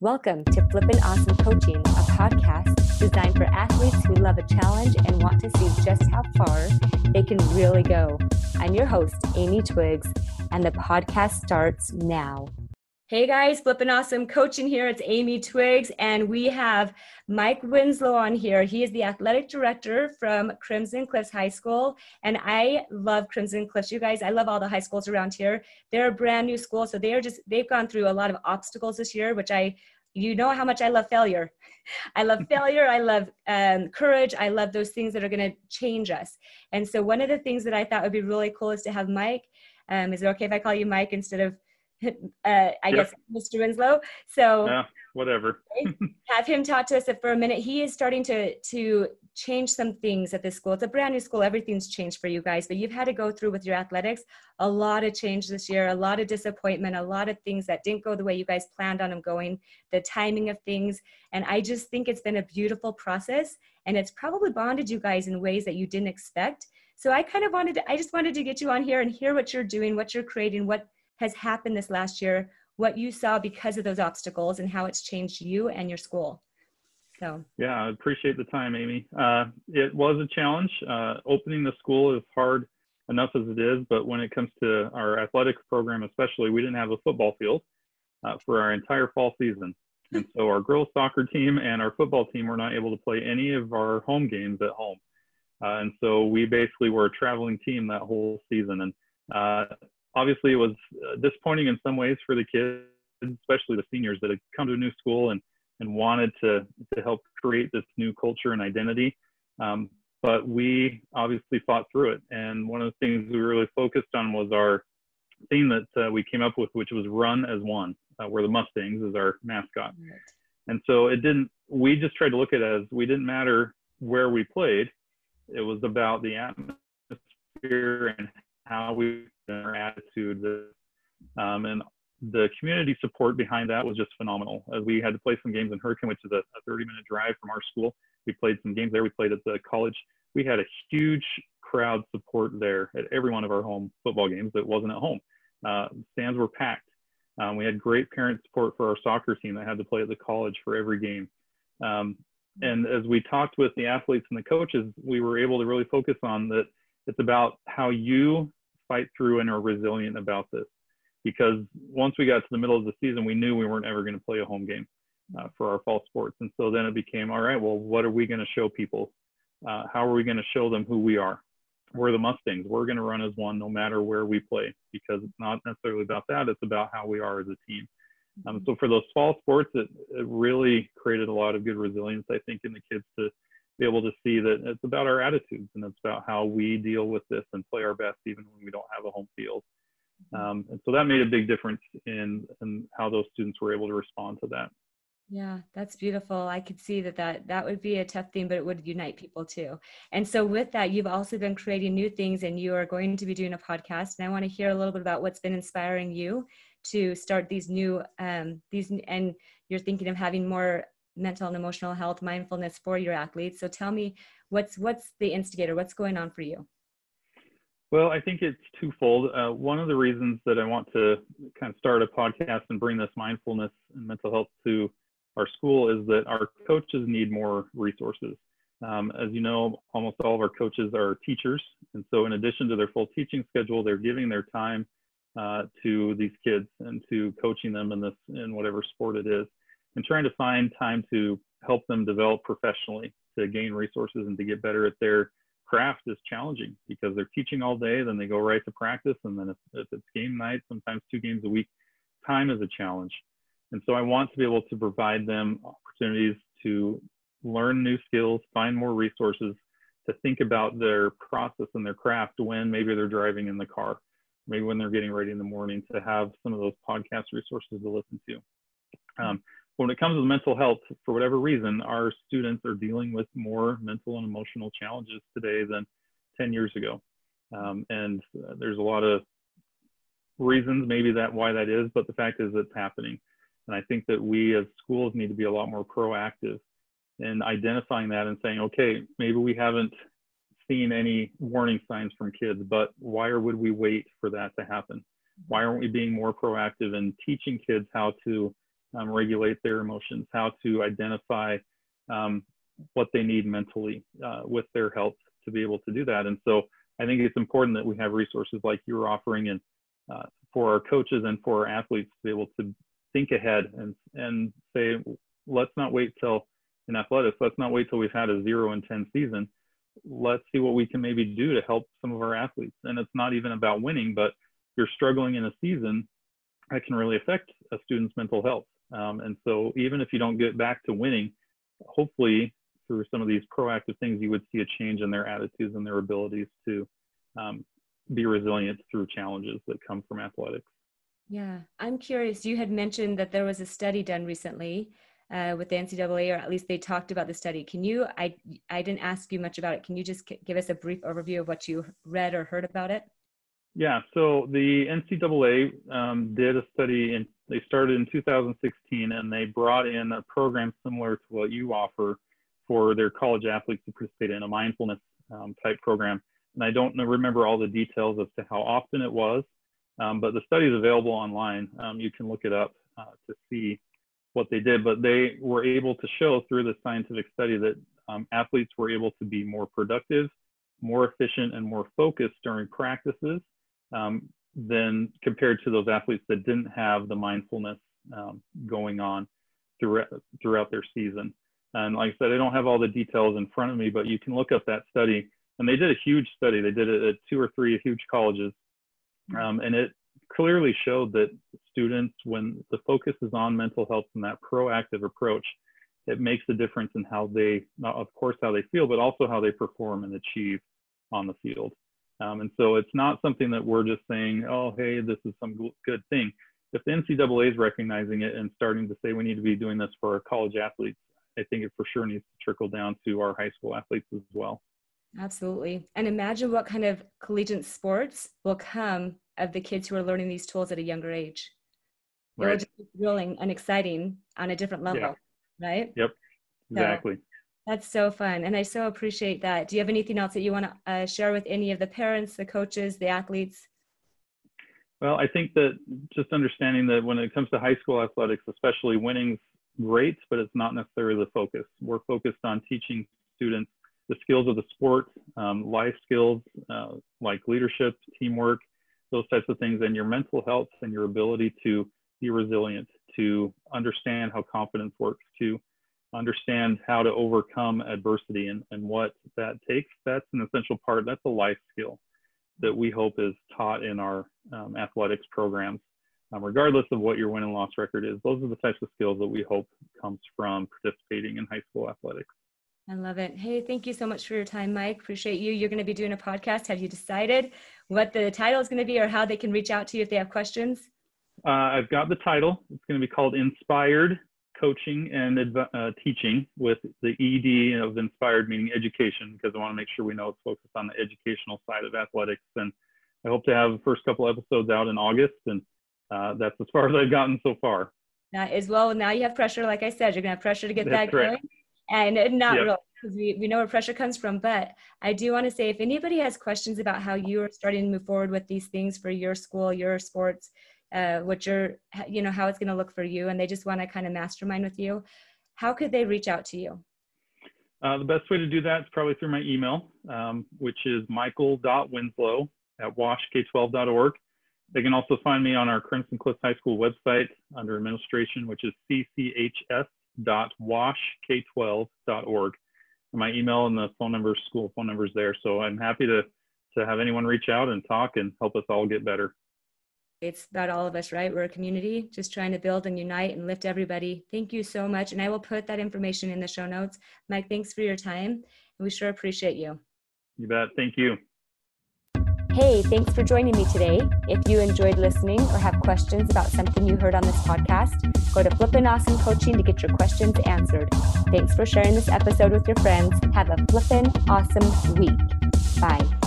Welcome to Flippin' Awesome Coaching, a podcast designed for athletes who love a challenge and want to see just how far they can really go. I'm your host, Amy Twiggs, and the podcast starts now. Hey guys, Flippin' Awesome Coaching here. It's Amy Twiggs, and we have Mike Winslow on here. He is the athletic director from Crimson Cliffs High School, and I love Crimson Cliffs. You guys, I love all the high schools around here. They're a brand new school, so they are just they've gone through a lot of obstacles this year, which I you know how much I love failure. I love failure. I love um, courage. I love those things that are going to change us. And so, one of the things that I thought would be really cool is to have Mike. Um, is it okay if I call you Mike instead of, uh, I yep. guess, Mr. Winslow? So, yeah, whatever. have him talk to us for a minute. He is starting to to change some things at this school. It's a brand new school. Everything's changed for you guys, but you've had to go through with your athletics a lot of change this year, a lot of disappointment, a lot of things that didn't go the way you guys planned on them going, the timing of things. And I just think it's been a beautiful process and it's probably bonded you guys in ways that you didn't expect. So I kind of wanted to, I just wanted to get you on here and hear what you're doing, what you're creating, what has happened this last year, what you saw because of those obstacles and how it's changed you and your school. So yeah, I appreciate the time, Amy. Uh, it was a challenge. Uh, opening the school is hard enough as it is, but when it comes to our athletics program, especially, we didn't have a football field uh, for our entire fall season. And so our girls soccer team and our football team were not able to play any of our home games at home. Uh, and so we basically were a traveling team that whole season. And uh, obviously it was uh, disappointing in some ways for the kids, especially the seniors that had come to a new school and and wanted to to help create this new culture and identity. Um, but we obviously fought through it. And one of the things we really focused on was our theme that uh, we came up with, which was "Run as One," uh, where the Mustangs is our mascot. Right. And so it didn't. We just tried to look at it as we didn't matter where we played. It was about the atmosphere and how we our attitude. Um, and the community support behind that was just phenomenal. As we had to play some games in Hurricane, which is a, a 30 minute drive from our school. We played some games there. We played at the college. We had a huge crowd support there at every one of our home football games that wasn't at home. Uh, stands were packed. Um, we had great parent support for our soccer team that had to play at the college for every game. Um, and as we talked with the athletes and the coaches, we were able to really focus on that it's about how you fight through and are resilient about this because once we got to the middle of the season, we knew we weren't ever going to play a home game uh, for our fall sports. And so then it became, all right, well, what are we going to show people? Uh, how are we going to show them who we are? We're the Mustangs. We're going to run as one no matter where we play because it's not necessarily about that. It's about how we are as a team. Um, so for those fall sports, it, it really created a lot of good resilience, I think, in the kids to be able to see that it's about our attitudes and it's about how we deal with this and play our best even when we don't have a home field. Um, and so that made a big difference in, in how those students were able to respond to that. Yeah, that's beautiful. I could see that, that that would be a tough thing, but it would unite people too. And so with that, you've also been creating new things and you are going to be doing a podcast. And I want to hear a little bit about what's been inspiring you to start these new, um, these, and you're thinking of having more mental and emotional health mindfulness for your athletes. So tell me what's, what's the instigator, what's going on for you? Well, I think it's twofold. Uh, one of the reasons that I want to kind of start a podcast and bring this mindfulness and mental health to our school is that our coaches need more resources. Um, as you know, almost all of our coaches are teachers. And so, in addition to their full teaching schedule, they're giving their time uh, to these kids and to coaching them in this, in whatever sport it is, and trying to find time to help them develop professionally to gain resources and to get better at their craft is challenging because they're teaching all day, then they go right to practice, and then if, if it's game night, sometimes two games a week, time is a challenge. And so I want to be able to provide them opportunities to learn new skills, find more resources, to think about their process and their craft when maybe they're driving in the car, maybe when they're getting ready in the morning, to have some of those podcast resources to listen to. Um, when it comes to mental health, for whatever reason, our students are dealing with more mental and emotional challenges today than 10 years ago. Um, and uh, there's a lot of reasons maybe that why that is, but the fact is it's happening. And I think that we as schools need to be a lot more proactive in identifying that and saying, okay, maybe we haven't seen any warning signs from kids, but why would we wait for that to happen? Why aren't we being more proactive in teaching kids how to um, regulate their emotions, how to identify um, what they need mentally uh, with their health to be able to do that. And so I think it's important that we have resources like you're offering and uh, for our coaches and for our athletes to be able to think ahead and and say, let's not wait till in athletics, let's not wait till we've had a zero and 10 season. Let's see what we can maybe do to help some of our athletes. And it's not even about winning, but you're struggling in a season that can really affect a student's mental health. Um, and so even if you don't get back to winning, hopefully through some of these proactive things, you would see a change in their attitudes and their abilities to um, be resilient through challenges that come from athletics. Yeah, I'm curious. You had mentioned that there was a study done recently uh, with the NCAA, or at least they talked about the study. Can you? I I didn't ask you much about it. Can you just give us a brief overview of what you read or heard about it? Yeah. So the NCAA um, did a study, and they started in 2016, and they brought in a program similar to what you offer for their college athletes to participate in a mindfulness um, type program. And I don't remember all the details as to how often it was, um, but the study is available online. Um, you can look it up uh, to see what they did, but they were able to show through the scientific study that um, athletes were able to be more productive, more efficient, and more focused during practices um, than compared to those athletes that didn't have the mindfulness um, going on throughout, throughout their season. And like I said, I don't have all the details in front of me, but you can look up that study. And they did a huge study. They did it at two or three huge colleges. Um, and it clearly showed that students, when the focus is on mental health and that proactive approach, it makes a difference in how they, of course, how they feel, but also how they perform and achieve on the field. Um, and so it's not something that we're just saying, oh, hey, this is some good thing. If the NCAA is recognizing it and starting to say we need to be doing this for our college athletes, I think it for sure needs to trickle down to our high school athletes as well. Absolutely. And imagine what kind of collegiate sports will come of the kids who are learning these tools at a younger age. Right. It'll just be thrilling and exciting on a different level, yeah. right? Yep, exactly. So that's so fun. And I so appreciate that. Do you have anything else that you want to uh, share with any of the parents, the coaches, the athletes? Well, I think that just understanding that when it comes to high school athletics, especially winning's great, but it's not necessarily the focus. We're focused on teaching students the skills of the sport, um, life skills uh, like leadership, teamwork, those types of things, and your mental health and your ability to be resilient, to understand how confidence works, to understand how to overcome adversity and, and what that takes. That's an essential part. That's a life skill that we hope is taught in our um, athletics programs um, regardless of what your win and loss record is. Those are the types of skills that we hope comes from participating in high school athletics. I love it. Hey, thank you so much for your time, Mike. Appreciate you. You're going to be doing a podcast. Have you decided what the title is going to be or how they can reach out to you if they have questions? Uh, I've got the title. It's going to be called Inspired Coaching and uh, Teaching with the ED of inspired meaning education because I want to make sure we know it's focused on the educational side of athletics. And I hope to have the first couple episodes out in August and uh, that's as far as I've gotten so far. That as well. Now you have pressure. Like I said, you're gonna have pressure to get that's that going, and not yep. really because we, we know where pressure comes from. But I do want to say, if anybody has questions about how you are starting to move forward with these things for your school, your sports, uh, what you're, you know, how it's going to look for you, and they just want to kind of mastermind with you, how could they reach out to you? Uh, the best way to do that is probably through my email, um, which is michael.winslow at washk12.org. They can also find me on our Crimson Cliffs High School website under administration, which is cchs.washk12.org. My email and the phone number, school phone numbers there. So I'm happy to, to have anyone reach out and talk and help us all get better. It's about all of us, right? We're a community just trying to build and unite and lift everybody. Thank you so much. And I will put that information in the show notes. Mike, thanks for your time. And we sure appreciate you. You bet. Thank you. Hey, thanks for joining me today. If you enjoyed listening or have questions about something you heard on this podcast, go to Flippin' Awesome Coaching to get your questions answered. Thanks for sharing this episode with your friends. Have a flippin' awesome week. Bye.